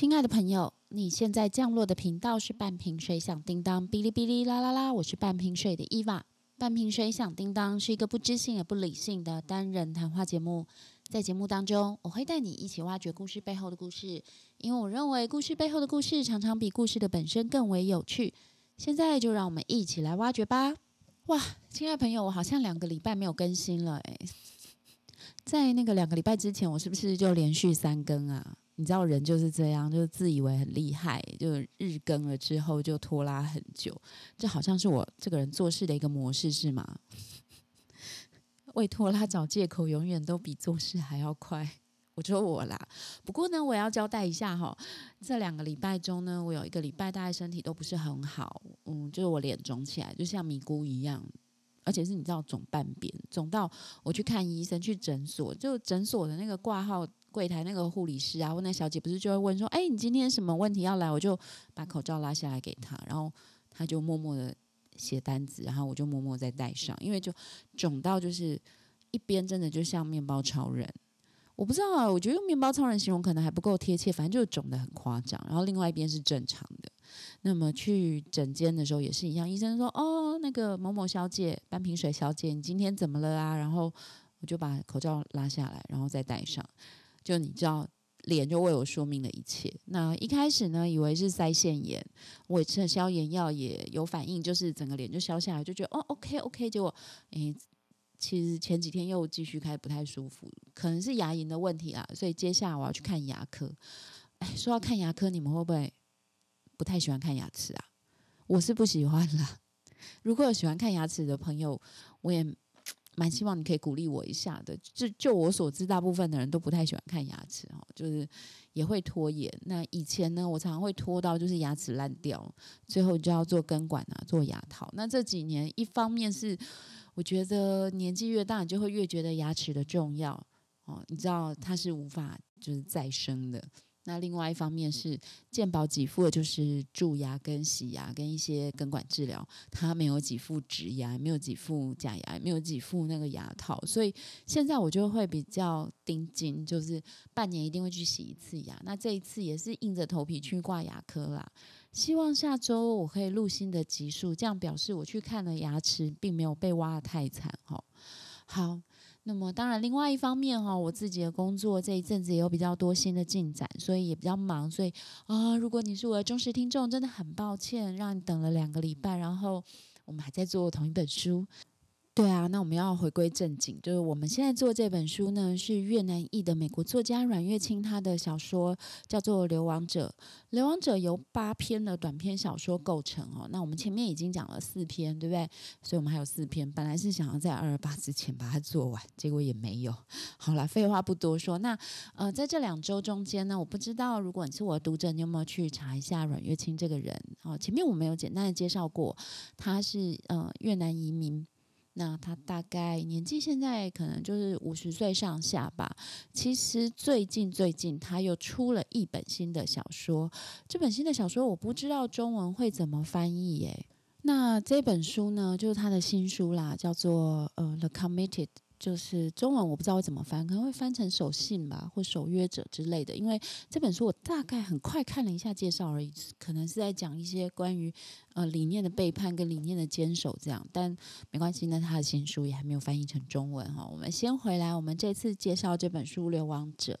亲爱的朋友，你现在降落的频道是半瓶水响叮当，哔哩哔哩啦啦啦，我是半瓶水的伊娃。半瓶水响叮当是一个不知性也不理性的单人谈话节目，在节目当中，我会带你一起挖掘故事背后的故事，因为我认为故事背后的故事常常比故事的本身更为有趣。现在就让我们一起来挖掘吧！哇，亲爱的朋友，我好像两个礼拜没有更新了诶，在那个两个礼拜之前，我是不是就连续三更啊？你知道人就是这样，就是自以为很厉害，就日更了之后就拖拉很久，这好像是我这个人做事的一个模式，是吗？为拖拉找借口，永远都比做事还要快。我说我啦，不过呢，我要交代一下哈，这两个礼拜中呢，我有一个礼拜大概身体都不是很好，嗯，就是我脸肿起来，就像米姑一样，而且是你知道肿半边，肿到我去看医生，去诊所，就诊所的那个挂号。柜台那个护理师啊，或那小姐不是就会问说：“哎，你今天什么问题要来？”我就把口罩拉下来给他，然后他就默默的写单子，然后我就默默再戴上，因为就肿到就是一边真的就像面包超人，我不知道啊，我觉得用面包超人形容可能还不够贴切，反正就是肿的很夸张，然后另外一边是正常的。那么去诊间的时候也是一样，医生说：“哦，那个某某小姐，半瓶水小姐，你今天怎么了啊？”然后我就把口罩拉下来，然后再戴上。就你知道，脸就为我说明了一切。那一开始呢，以为是腮腺炎，我吃了消炎药也有反应，就是整个脸就消下来，就觉得哦，OK OK。结果，诶，其实前几天又继续开不太舒服，可能是牙龈的问题啦。所以接下来我要去看牙科。哎，说要看牙科，你们会不会不太喜欢看牙齿啊？我是不喜欢啦。如果有喜欢看牙齿的朋友，我也。蛮希望你可以鼓励我一下的。就就我所知，大部分的人都不太喜欢看牙齿哈，就是也会拖延。那以前呢，我常常会拖到就是牙齿烂掉，最后就要做根管啊，做牙套。那这几年，一方面是我觉得年纪越大，你就会越觉得牙齿的重要哦。你知道它是无法就是再生的。那另外一方面是健保给付的，就是蛀牙跟洗牙跟一些根管治疗，它没有给付植牙，没有给付假牙，没有给付那个牙套，所以现在我就会比较盯紧，就是半年一定会去洗一次牙。那这一次也是硬着头皮去挂牙科啦，希望下周我可以录新的集数，这样表示我去看了牙齿，并没有被挖的太惨哈。好。那么当然，另外一方面哈，我自己的工作这一阵子也有比较多新的进展，所以也比较忙。所以啊，如果你是我的忠实听众，真的很抱歉让你等了两个礼拜。然后我们还在做同一本书。对啊，那我们要回归正经，就是我们现在做这本书呢，是越南裔的美国作家阮月清他的小说叫做《流亡者》。《流亡者》由八篇的短篇小说构成哦。那我们前面已经讲了四篇，对不对？所以我们还有四篇。本来是想要在二十八之前把它做完，结果也没有。好了，废话不多说。那呃，在这两周中间呢，我不知道如果你是我的读者，你有没有去查一下阮月清这个人？哦，前面我们有简单的介绍过，他是呃越南移民。那他大概年纪现在可能就是五十岁上下吧。其实最近最近他又出了一本新的小说，这本新的小说我不知道中文会怎么翻译耶。那这本书呢，就是他的新书啦，叫做呃《The Committed》。就是中文我不知道会怎么翻，可能会翻成守信吧，或守约者之类的。因为这本书我大概很快看了一下介绍而已，可能是在讲一些关于呃理念的背叛跟理念的坚守这样。但没关系，那他的新书也还没有翻译成中文哈。我们先回来，我们这次介绍这本书《流亡者》。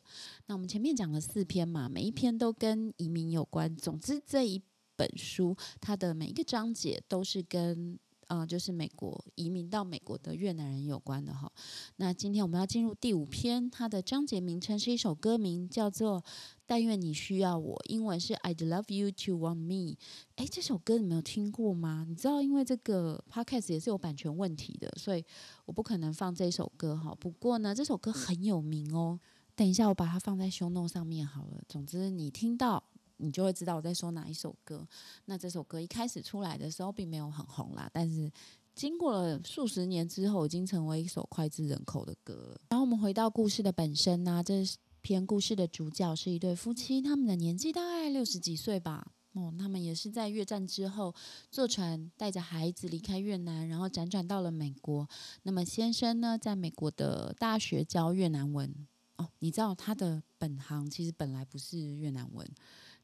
那我们前面讲了四篇嘛，每一篇都跟移民有关。总之这一本书它的每一个章节都是跟。啊，就是美国移民到美国的越南人有关的哈。那今天我们要进入第五篇，它的章节名称是一首歌名，叫做《但愿你需要我》，英文是 I'd love you to want me。哎，这首歌你没有听过吗？你知道，因为这个 podcast 也是有版权问题的，所以我不可能放这首歌哈。不过呢，这首歌很有名哦。等一下，我把它放在 show no 上面好了。总之，你听到。你就会知道我在说哪一首歌。那这首歌一开始出来的时候并没有很红啦，但是经过了数十年之后，已经成为一首脍炙人口的歌。然后我们回到故事的本身呢，这篇故事的主角是一对夫妻，他们的年纪大概六十几岁吧。哦，他们也是在越战之后坐船带着孩子离开越南，然后辗转到了美国。那么先生呢，在美国的大学教越南文。哦，你知道他的本行其实本来不是越南文。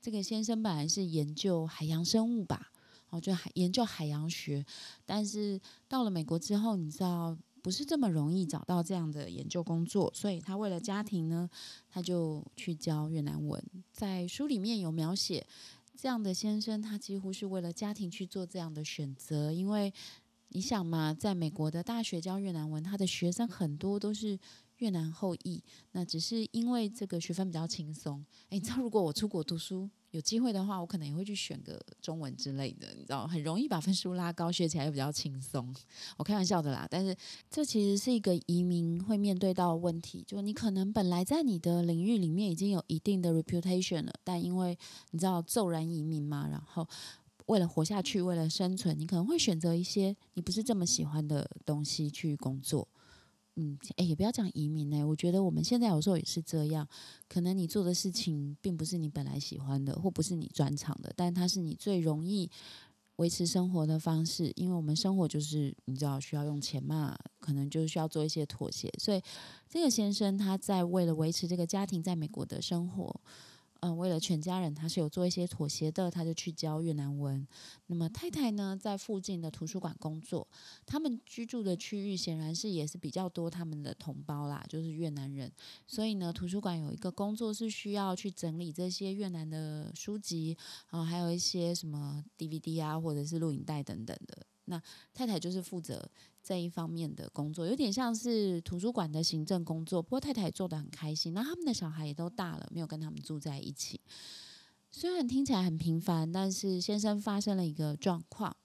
这个先生本来是研究海洋生物吧，哦，就海研究海洋学，但是到了美国之后，你知道不是这么容易找到这样的研究工作，所以他为了家庭呢，他就去教越南文。在书里面有描写这样的先生，他几乎是为了家庭去做这样的选择，因为你想嘛，在美国的大学教越南文，他的学生很多都是。越南后裔，那只是因为这个学分比较轻松。诶，你知道，如果我出国读书有机会的话，我可能也会去选个中文之类的，你知道，很容易把分数拉高，学起来又比较轻松。我开玩笑的啦，但是这其实是一个移民会面对到问题，就你可能本来在你的领域里面已经有一定的 reputation 了，但因为你知道骤然移民嘛，然后为了活下去，为了生存，你可能会选择一些你不是这么喜欢的东西去工作。嗯，哎，也不要讲移民呢。我觉得我们现在有时候也是这样，可能你做的事情并不是你本来喜欢的，或不是你专长的，但它是你最容易维持生活的方式。因为我们生活就是你知道需要用钱嘛，可能就需要做一些妥协。所以这个先生他在为了维持这个家庭在美国的生活。嗯，为了全家人，他是有做一些妥协的，他就去教越南文。那么太太呢，在附近的图书馆工作。他们居住的区域显然是也是比较多他们的同胞啦，就是越南人。所以呢，图书馆有一个工作是需要去整理这些越南的书籍，然后还有一些什么 DVD 啊，或者是录影带等等的。那太太就是负责。这一方面的工作有点像是图书馆的行政工作，不过太太做的很开心。那他们的小孩也都大了，没有跟他们住在一起。虽然听起来很平凡，但是先生发生了一个状况，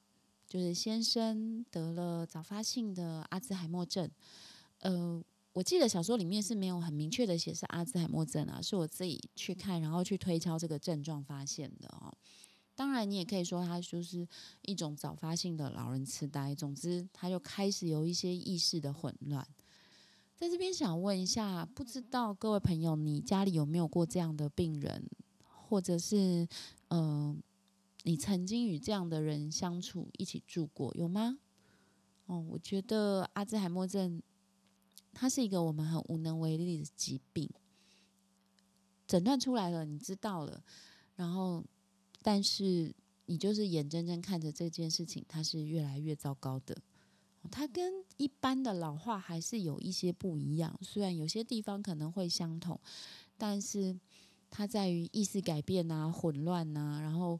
就是先生得了早发性的阿兹海默症。呃，我记得小说里面是没有很明确的写是阿兹海默症啊，是我自己去看，然后去推敲这个症状发现的哦。当然，你也可以说他就是一种早发性的老人痴呆。总之，他就开始有一些意识的混乱。在这边想问一下，不知道各位朋友，你家里有没有过这样的病人，或者是嗯，你曾经与这样的人相处、一起住过，有吗？哦，我觉得阿兹海默症，它是一个我们很无能为力的疾病。诊断出来了，你知道了，然后。但是你就是眼睁睁看着这件事情，它是越来越糟糕的。它跟一般的老化还是有一些不一样，虽然有些地方可能会相同，但是它在于意识改变啊、混乱啊，然后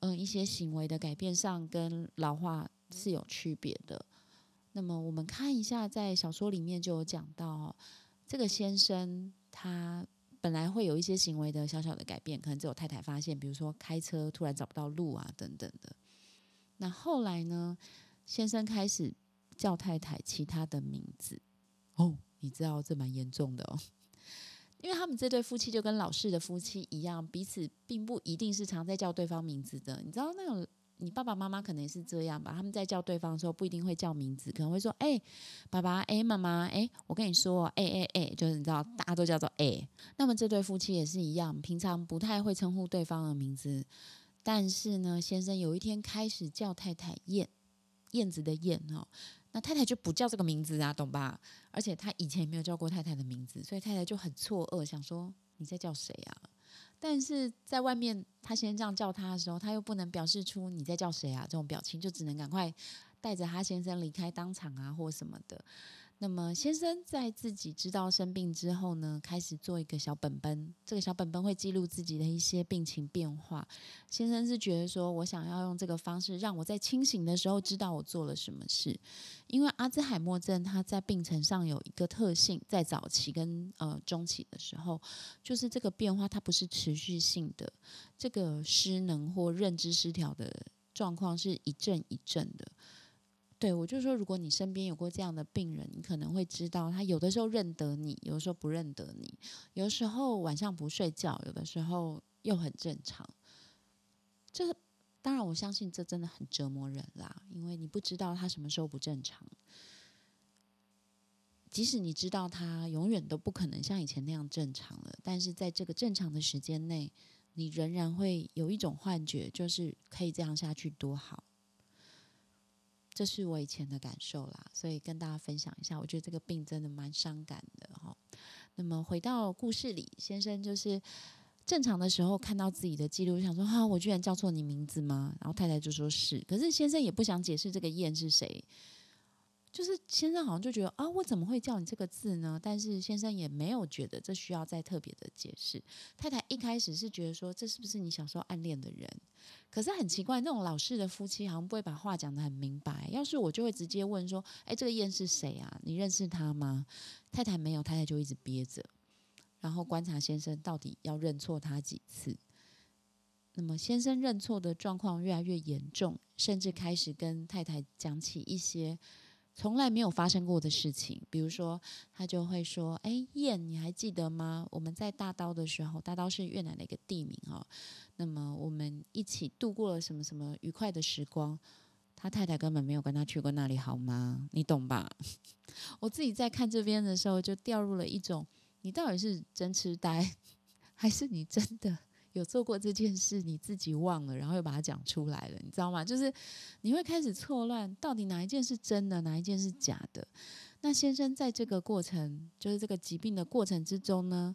嗯一些行为的改变上跟老化是有区别的。那么我们看一下，在小说里面就有讲到，这个先生他。本来会有一些行为的小小的改变，可能只有太太发现，比如说开车突然找不到路啊，等等的。那后来呢，先生开始叫太太其他的名字。哦，你知道这蛮严重的哦，因为他们这对夫妻就跟老式的夫妻一样，彼此并不一定是常在叫对方名字的。你知道那种。你爸爸妈妈可能也是这样吧？他们在叫对方的时候不一定会叫名字，可能会说：“哎，爸爸，哎，妈妈，哎，我跟你说，哎哎哎，就是你知道，大家都叫做哎。”那么这对夫妻也是一样，平常不太会称呼对方的名字，但是呢，先生有一天开始叫太太燕，燕子的燕哦，那太太就不叫这个名字啊，懂吧？而且他以前也没有叫过太太的名字，所以太太就很错愕，想说：“你在叫谁啊？”但是在外面，他先生这样叫他的时候，他又不能表示出你在叫谁啊这种表情，就只能赶快带着他先生离开当场啊，或什么的。那么先生在自己知道生病之后呢，开始做一个小本本。这个小本本会记录自己的一些病情变化。先生是觉得说，我想要用这个方式，让我在清醒的时候知道我做了什么事。因为阿兹海默症，它在病程上有一个特性，在早期跟呃中期的时候，就是这个变化它不是持续性的，这个失能或认知失调的状况是一阵一阵的。对，我就说，如果你身边有过这样的病人，你可能会知道，他有的时候认得你，有的时候不认得你，有的时候晚上不睡觉，有的时候又很正常。这当然，我相信这真的很折磨人啦，因为你不知道他什么时候不正常。即使你知道他永远都不可能像以前那样正常了，但是在这个正常的时间内，你仍然会有一种幻觉，就是可以这样下去多好。这是我以前的感受啦，所以跟大家分享一下。我觉得这个病真的蛮伤感的哈。那么回到故事里，先生就是正常的时候看到自己的记录，想说哈，我居然叫错你名字吗？然后太太就说是，可是先生也不想解释这个燕是谁。就是先生好像就觉得啊，我怎么会叫你这个字呢？但是先生也没有觉得这需要再特别的解释。太太一开始是觉得说，这是不是你小时候暗恋的人？可是很奇怪，那种老式的夫妻好像不会把话讲得很明白。要是我就会直接问说，哎，这个燕是谁啊？你认识他吗？太太没有，太太就一直憋着，然后观察先生到底要认错他几次。那么先生认错的状况越来越严重，甚至开始跟太太讲起一些。从来没有发生过的事情，比如说，他就会说：“哎，燕，你还记得吗？我们在大刀的时候，大刀是越南的一个地名哦。那么我们一起度过了什么什么愉快的时光？他太太根本没有跟他去过那里，好吗？你懂吧？我自己在看这边的时候，就掉入了一种：你到底是真痴呆，还是你真的？”有做过这件事，你自己忘了，然后又把它讲出来了，你知道吗？就是你会开始错乱，到底哪一件是真的，哪一件是假的？那先生在这个过程，就是这个疾病的过程之中呢，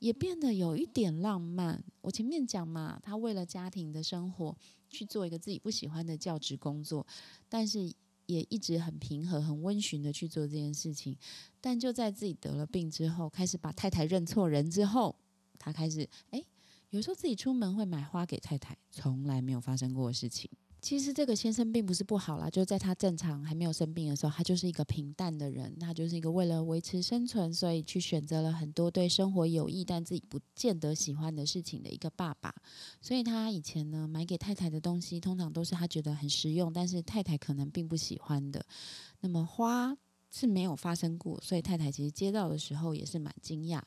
也变得有一点浪漫。我前面讲嘛，他为了家庭的生活去做一个自己不喜欢的教职工作，但是也一直很平和、很温驯的去做这件事情。但就在自己得了病之后，开始把太太认错人之后，他开始哎。有时候自己出门会买花给太太，从来没有发生过的事情。其实这个先生并不是不好啦，就在他正常还没有生病的时候，他就是一个平淡的人，他就是一个为了维持生存，所以去选择了很多对生活有益但自己不见得喜欢的事情的一个爸爸。所以他以前呢买给太太的东西，通常都是他觉得很实用，但是太太可能并不喜欢的。那么花是没有发生过，所以太太其实接到的时候也是蛮惊讶。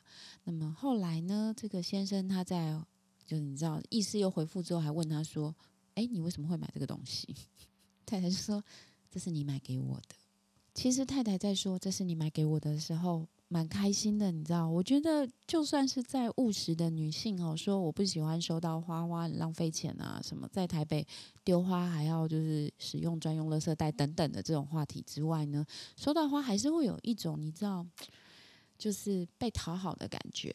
那么后来呢，这个先生他在就是你知道，意思又回复之后，还问他说：“哎，你为什么会买这个东西？” 太太就说：“这是你买给我的。”其实太太在说“这是你买给我的”时候，蛮开心的。你知道，我觉得就算是在务实的女性哦，说我不喜欢收到花花，浪费钱啊，什么在台北丢花还要就是使用专用垃圾袋等等的这种话题之外呢，收到花还是会有一种你知道，就是被讨好的感觉。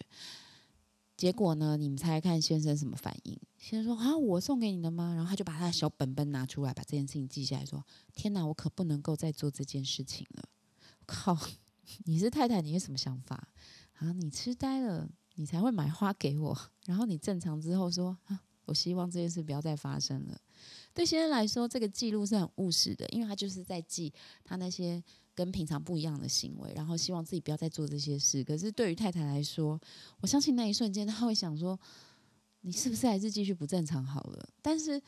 结果呢？你们猜看先生什么反应？先生说：“啊，我送给你的吗？”然后他就把他的小本本拿出来，把这件事情记下来说：“天哪，我可不能够再做这件事情了！”靠，你是太太，你有什么想法？啊，你痴呆了，你才会买花给我。然后你正常之后说：“啊，我希望这件事不要再发生了。”对先生来说，这个记录是很务实的，因为他就是在记他那些。跟平常不一样的行为，然后希望自己不要再做这些事。可是对于太太来说，我相信那一瞬间，他会想说：“你是不是还是继续不正常好了？”但是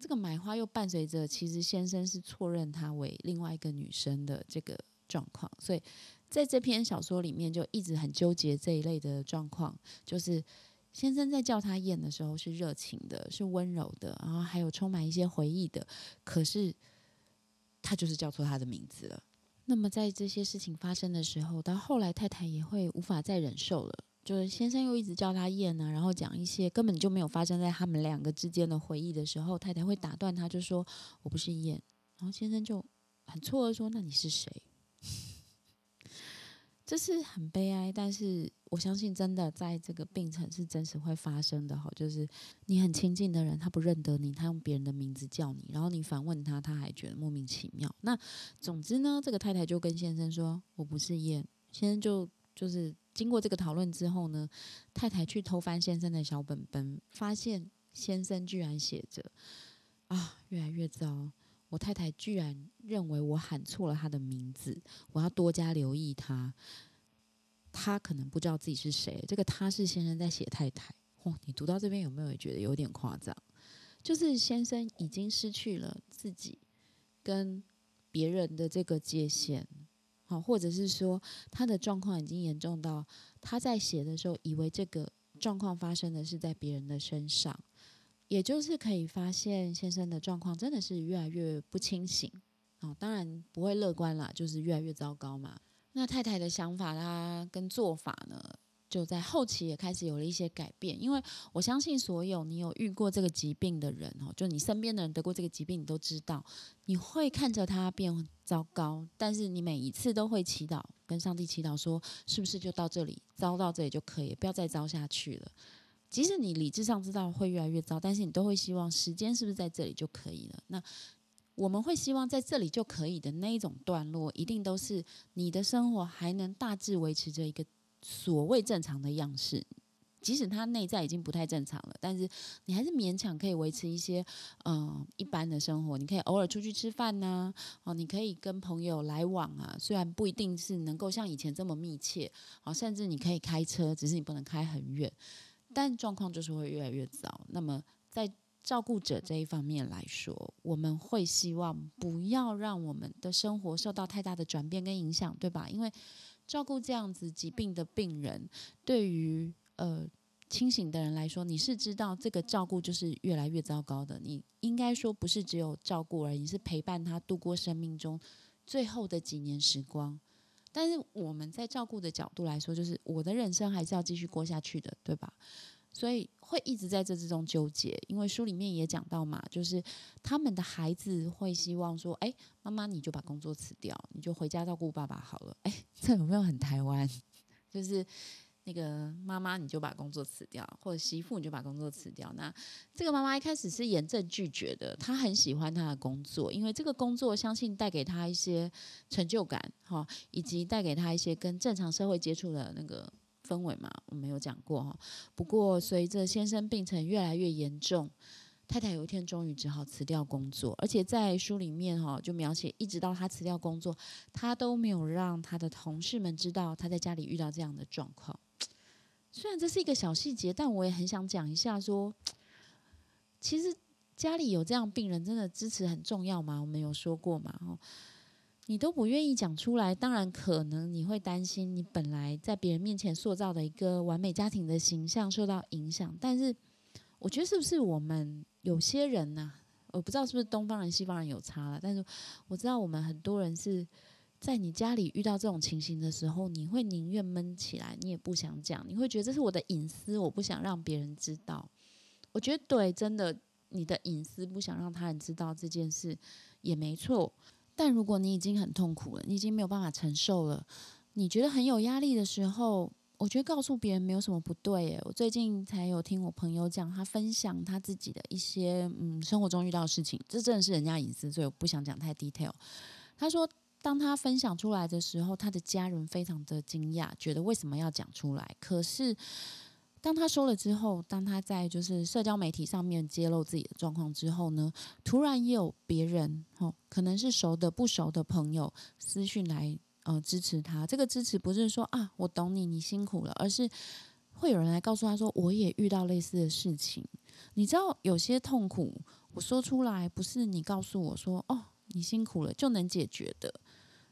这个买花又伴随着，其实先生是错认她为另外一个女生的这个状况。所以在这篇小说里面，就一直很纠结这一类的状况，就是先生在叫他燕的时候是热情的，是温柔的，然后还有充满一些回忆的。可是他就是叫错他的名字了。那么在这些事情发生的时候，到后来太太也会无法再忍受了，就是先生又一直叫她燕呢，然后讲一些根本就没有发生在他们两个之间的回忆的时候，太太会打断他，就说我不是燕，然后先生就很错愕说那你是谁？这是很悲哀，但是我相信真的在这个病程是真实会发生的哈，就是你很亲近的人他不认得你，他用别人的名字叫你，然后你反问他，他还觉得莫名其妙。那总之呢，这个太太就跟先生说：“我不是燕。”先生就就是经过这个讨论之后呢，太太去偷翻先生的小本本，发现先生居然写着：“啊，越来越糟。”我太太居然认为我喊错了她的名字，我要多加留意她。他可能不知道自己是谁。这个他是先生在写太太。嚯，你读到这边有没有也觉得有点夸张？就是先生已经失去了自己跟别人的这个界限，好，或者是说他的状况已经严重到他在写的时候，以为这个状况发生的是在别人的身上。也就是可以发现，先生的状况真的是越来越不清醒哦，当然不会乐观啦，就是越来越糟糕嘛。那太太的想法，她跟做法呢，就在后期也开始有了一些改变。因为我相信，所有你有遇过这个疾病的人哦，就你身边的人得过这个疾病，你都知道，你会看着他变糟糕，但是你每一次都会祈祷，跟上帝祈祷说，是不是就到这里，糟到这里就可以，不要再糟下去了。即使你理智上知道会越来越糟，但是你都会希望时间是不是在这里就可以了？那我们会希望在这里就可以的那一种段落，一定都是你的生活还能大致维持着一个所谓正常的样式。即使他内在已经不太正常了，但是你还是勉强可以维持一些嗯一般的生活。你可以偶尔出去吃饭呐，哦，你可以跟朋友来往啊，虽然不一定是能够像以前这么密切，哦，甚至你可以开车，只是你不能开很远。但状况就是会越来越糟。那么在照顾者这一方面来说，我们会希望不要让我们的生活受到太大的转变跟影响，对吧？因为照顾这样子疾病的病人，对于呃，清醒的人来说，你是知道这个照顾就是越来越糟糕的。你应该说不是只有照顾而已，是陪伴他度过生命中最后的几年时光。但是我们在照顾的角度来说，就是我的人生还是要继续过下去的，对吧？所以会一直在这之中纠结。因为书里面也讲到嘛，就是他们的孩子会希望说：“哎，妈妈你就把工作辞掉，你就回家照顾爸爸好了。”哎，这有没有很台湾？就是。那个妈妈，你就把工作辞掉，或者媳妇你就把工作辞掉。那这个妈妈一开始是严正拒绝的，她很喜欢她的工作，因为这个工作相信带给她一些成就感，哈，以及带给她一些跟正常社会接触的那个氛围嘛。我没有讲过哈。不过随着先生病程越来越严重。太太有一天终于只好辞掉工作，而且在书里面哈就描写，一直到他辞掉工作，他都没有让他的同事们知道他在家里遇到这样的状况。虽然这是一个小细节，但我也很想讲一下，说其实家里有这样病人，真的支持很重要吗？我们有说过嘛？哦，你都不愿意讲出来，当然可能你会担心你本来在别人面前塑造的一个完美家庭的形象受到影响，但是我觉得是不是我们？有些人呢，我不知道是不是东方人、西方人有差了，但是我知道我们很多人是在你家里遇到这种情形的时候，你会宁愿闷起来，你也不想讲，你会觉得这是我的隐私，我不想让别人知道。我觉得对，真的，你的隐私不想让他人知道这件事也没错。但如果你已经很痛苦了，你已经没有办法承受了，你觉得很有压力的时候。我觉得告诉别人没有什么不对耶。我最近才有听我朋友讲，他分享他自己的一些嗯生活中遇到的事情，这真的是人家隐私，所以我不想讲太 detail。他说，当他分享出来的时候，他的家人非常的惊讶，觉得为什么要讲出来？可是当他说了之后，当他在就是社交媒体上面揭露自己的状况之后呢，突然也有别人哦，可能是熟的不熟的朋友私讯来。呃，支持他。这个支持不是说啊，我懂你，你辛苦了，而是会有人来告诉他说，我也遇到类似的事情。你知道，有些痛苦，我说出来不是你告诉我说，哦，你辛苦了就能解决的。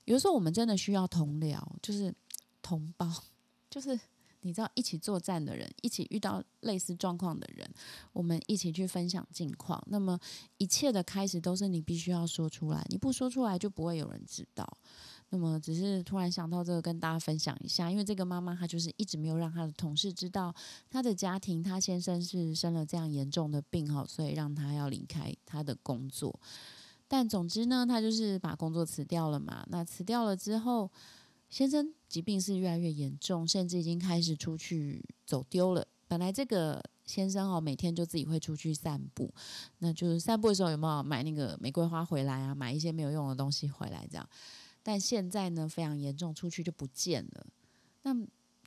有的时候，我们真的需要同僚，就是同胞，就是你知道，一起作战的人，一起遇到类似状况的人，我们一起去分享近况。那么，一切的开始都是你必须要说出来，你不说出来，就不会有人知道。那么只是突然想到这个，跟大家分享一下。因为这个妈妈她就是一直没有让她的同事知道她的家庭，她先生是生了这样严重的病哈，所以让她要离开她的工作。但总之呢，她就是把工作辞掉了嘛。那辞掉了之后，先生疾病是越来越严重，甚至已经开始出去走丢了。本来这个先生哦，每天就自己会出去散步，那就是散步的时候有没有买那个玫瑰花回来啊？买一些没有用的东西回来这样。但现在呢，非常严重，出去就不见了。那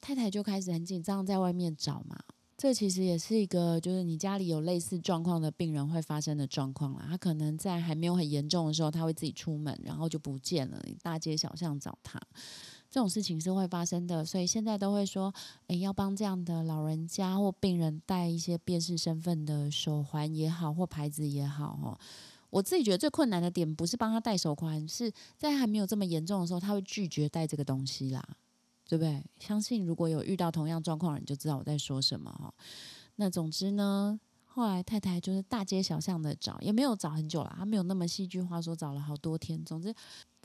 太太就开始很紧张，在外面找嘛。这其实也是一个，就是你家里有类似状况的病人会发生的状况啦。他可能在还没有很严重的时候，他会自己出门，然后就不见了，大街小巷找他。这种事情是会发生的，所以现在都会说，诶，要帮这样的老人家或病人带一些辨识身份的手环也好，或牌子也好，哈。我自己觉得最困难的点不是帮他戴手环，是在还没有这么严重的时候，他会拒绝戴这个东西啦，对不对？相信如果有遇到同样状况，你就知道我在说什么哈。那总之呢，后来太太就是大街小巷的找，也没有找很久了，他没有那么戏剧化说找了好多天。总之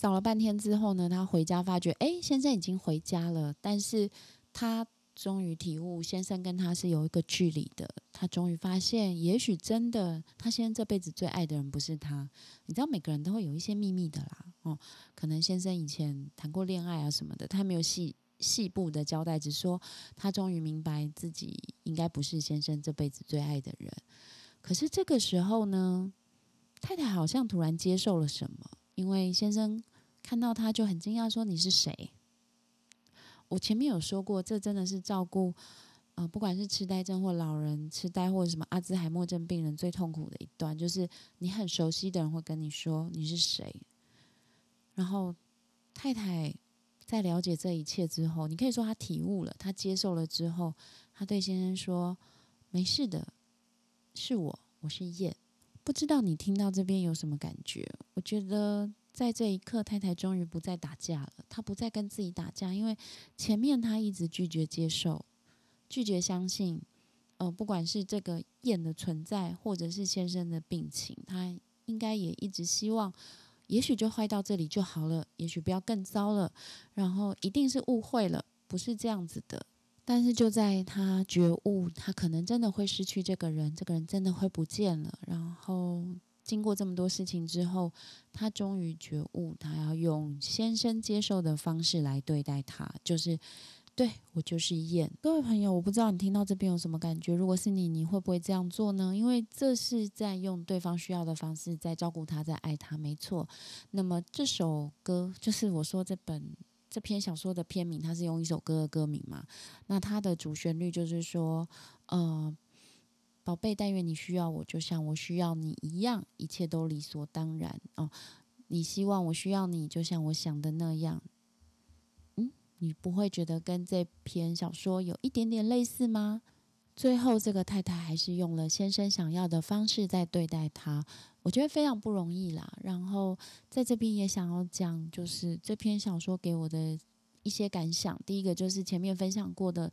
找了半天之后呢，他回家发觉，哎，先生已经回家了，但是他。终于体悟，先生跟他是有一个距离的。他终于发现，也许真的，他先生这辈子最爱的人不是他。你知道，每个人都会有一些秘密的啦。哦，可能先生以前谈过恋爱啊什么的，他没有细细部的交代，只说他终于明白自己应该不是先生这辈子最爱的人。可是这个时候呢，太太好像突然接受了什么，因为先生看到他就很惊讶，说：“你是谁？”我前面有说过，这真的是照顾。呃，不管是痴呆症或老人痴呆，或者什么阿兹海默症病人最痛苦的一段，就是你很熟悉的人会跟你说你是谁。然后太太在了解这一切之后，你可以说她体悟了，她接受了之后，她对先生说：“没事的，是我，我是燕。”不知道你听到这边有什么感觉？我觉得在这一刻，太太终于不再打架了，她不再跟自己打架，因为前面她一直拒绝接受。拒绝相信，呃，不管是这个燕的存在，或者是先生的病情，她应该也一直希望，也许就坏到这里就好了，也许不要更糟了，然后一定是误会了，不是这样子的。但是就在他觉悟，他可能真的会失去这个人，这个人真的会不见了。然后经过这么多事情之后，他终于觉悟，他要用先生接受的方式来对待他，就是。对我就是燕。各位朋友，我不知道你听到这边有什么感觉。如果是你，你会不会这样做呢？因为这是在用对方需要的方式在照顾他，在爱他，没错。那么这首歌就是我说这本这篇小说的片名，它是用一首歌的歌名嘛？那它的主旋律就是说，呃，宝贝，但愿你需要我，就像我需要你一样，一切都理所当然哦。你希望我需要你，就像我想的那样。嗯你不会觉得跟这篇小说有一点点类似吗？最后，这个太太还是用了先生想要的方式在对待他，我觉得非常不容易啦。然后，在这边也想要讲，就是这篇小说给我的一些感想。第一个就是前面分享过的，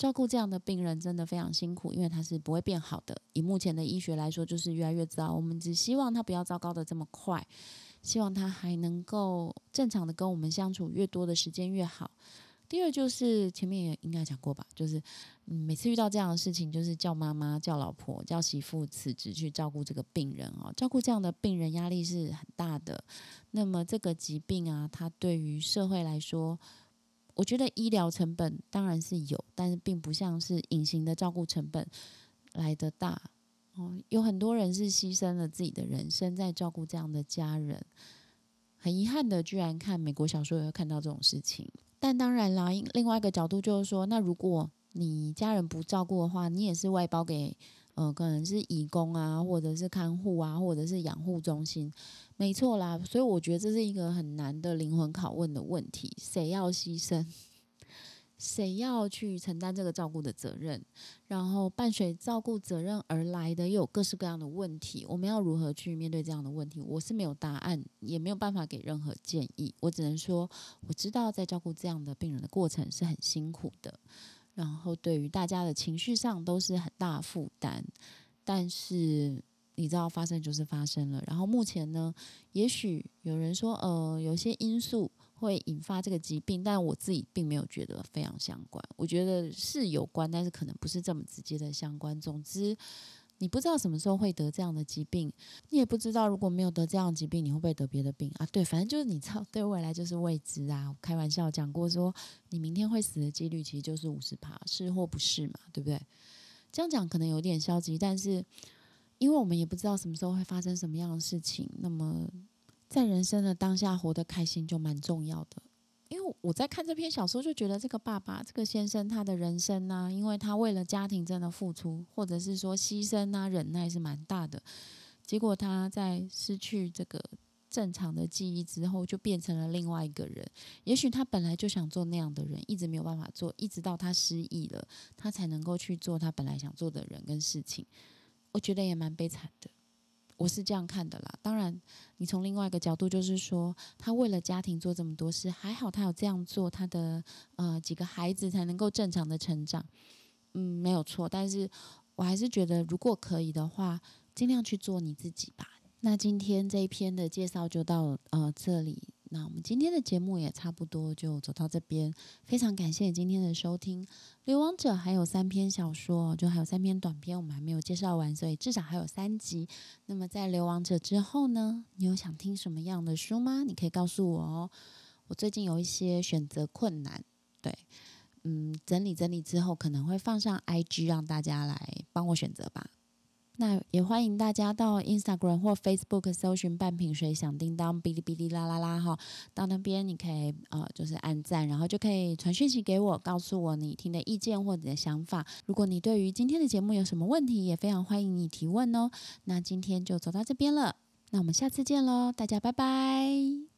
照顾这样的病人真的非常辛苦，因为他是不会变好的。以目前的医学来说，就是越来越糟。我们只希望他不要糟糕的这么快。希望他还能够正常的跟我们相处，越多的时间越好。第二就是前面也应该讲过吧，就是嗯每次遇到这样的事情，就是叫妈妈、叫老婆、叫媳妇辞职去照顾这个病人哦。照顾这样的病人压力是很大的。那么这个疾病啊，它对于社会来说，我觉得医疗成本当然是有，但是并不像是隐形的照顾成本来的大。哦，有很多人是牺牲了自己的人生在照顾这样的家人，很遗憾的，居然看美国小说也会看到这种事情。但当然啦，另外一个角度就是说，那如果你家人不照顾的话，你也是外包给，呃，可能是义工啊，或者是看护啊，或者是养护中心，没错啦。所以我觉得这是一个很难的灵魂拷问的问题：谁要牺牲？谁要去承担这个照顾的责任？然后伴随照顾责任而来的又有各式各样的问题，我们要如何去面对这样的问题？我是没有答案，也没有办法给任何建议。我只能说，我知道在照顾这样的病人的过程是很辛苦的，然后对于大家的情绪上都是很大负担。但是你知道，发生就是发生了。然后目前呢，也许有人说，呃，有些因素。会引发这个疾病，但我自己并没有觉得非常相关。我觉得是有关，但是可能不是这么直接的相关。总之，你不知道什么时候会得这样的疾病，你也不知道如果没有得这样的疾病，你会不会得别的病啊？对，反正就是你知道，对未来就是未知啊。开玩笑讲过说，你明天会死的几率其实就是五十趴，是或不是嘛？对不对？这样讲可能有点消极，但是因为我们也不知道什么时候会发生什么样的事情，那么。在人生的当下，活得开心就蛮重要的。因为我在看这篇小说，就觉得这个爸爸、这个先生，他的人生呢，因为他为了家庭真的付出，或者是说牺牲啊、忍耐是蛮大的。结果他在失去这个正常的记忆之后，就变成了另外一个人。也许他本来就想做那样的人，一直没有办法做，一直到他失忆了，他才能够去做他本来想做的人跟事情。我觉得也蛮悲惨的。我是这样看的啦，当然，你从另外一个角度就是说，他为了家庭做这么多事，还好他有这样做，他的呃几个孩子才能够正常的成长，嗯，没有错。但是我还是觉得，如果可以的话，尽量去做你自己吧。那今天这一篇的介绍就到呃这里。那我们今天的节目也差不多就走到这边，非常感谢今天的收听。流亡者还有三篇小说，就还有三篇短篇，我们还没有介绍完，所以至少还有三集。那么在流亡者之后呢，你有想听什么样的书吗？你可以告诉我哦。我最近有一些选择困难，对，嗯，整理整理之后可能会放上 IG 让大家来帮我选择吧。那也欢迎大家到 Instagram 或 Facebook 搜寻“半瓶水响叮当”哔哩哔哩啦啦啦哈，到那边你可以呃就是按赞，然后就可以传讯息给我，告诉我你听的意见或者的想法。如果你对于今天的节目有什么问题，也非常欢迎你提问哦。那今天就走到这边了，那我们下次见喽，大家拜拜。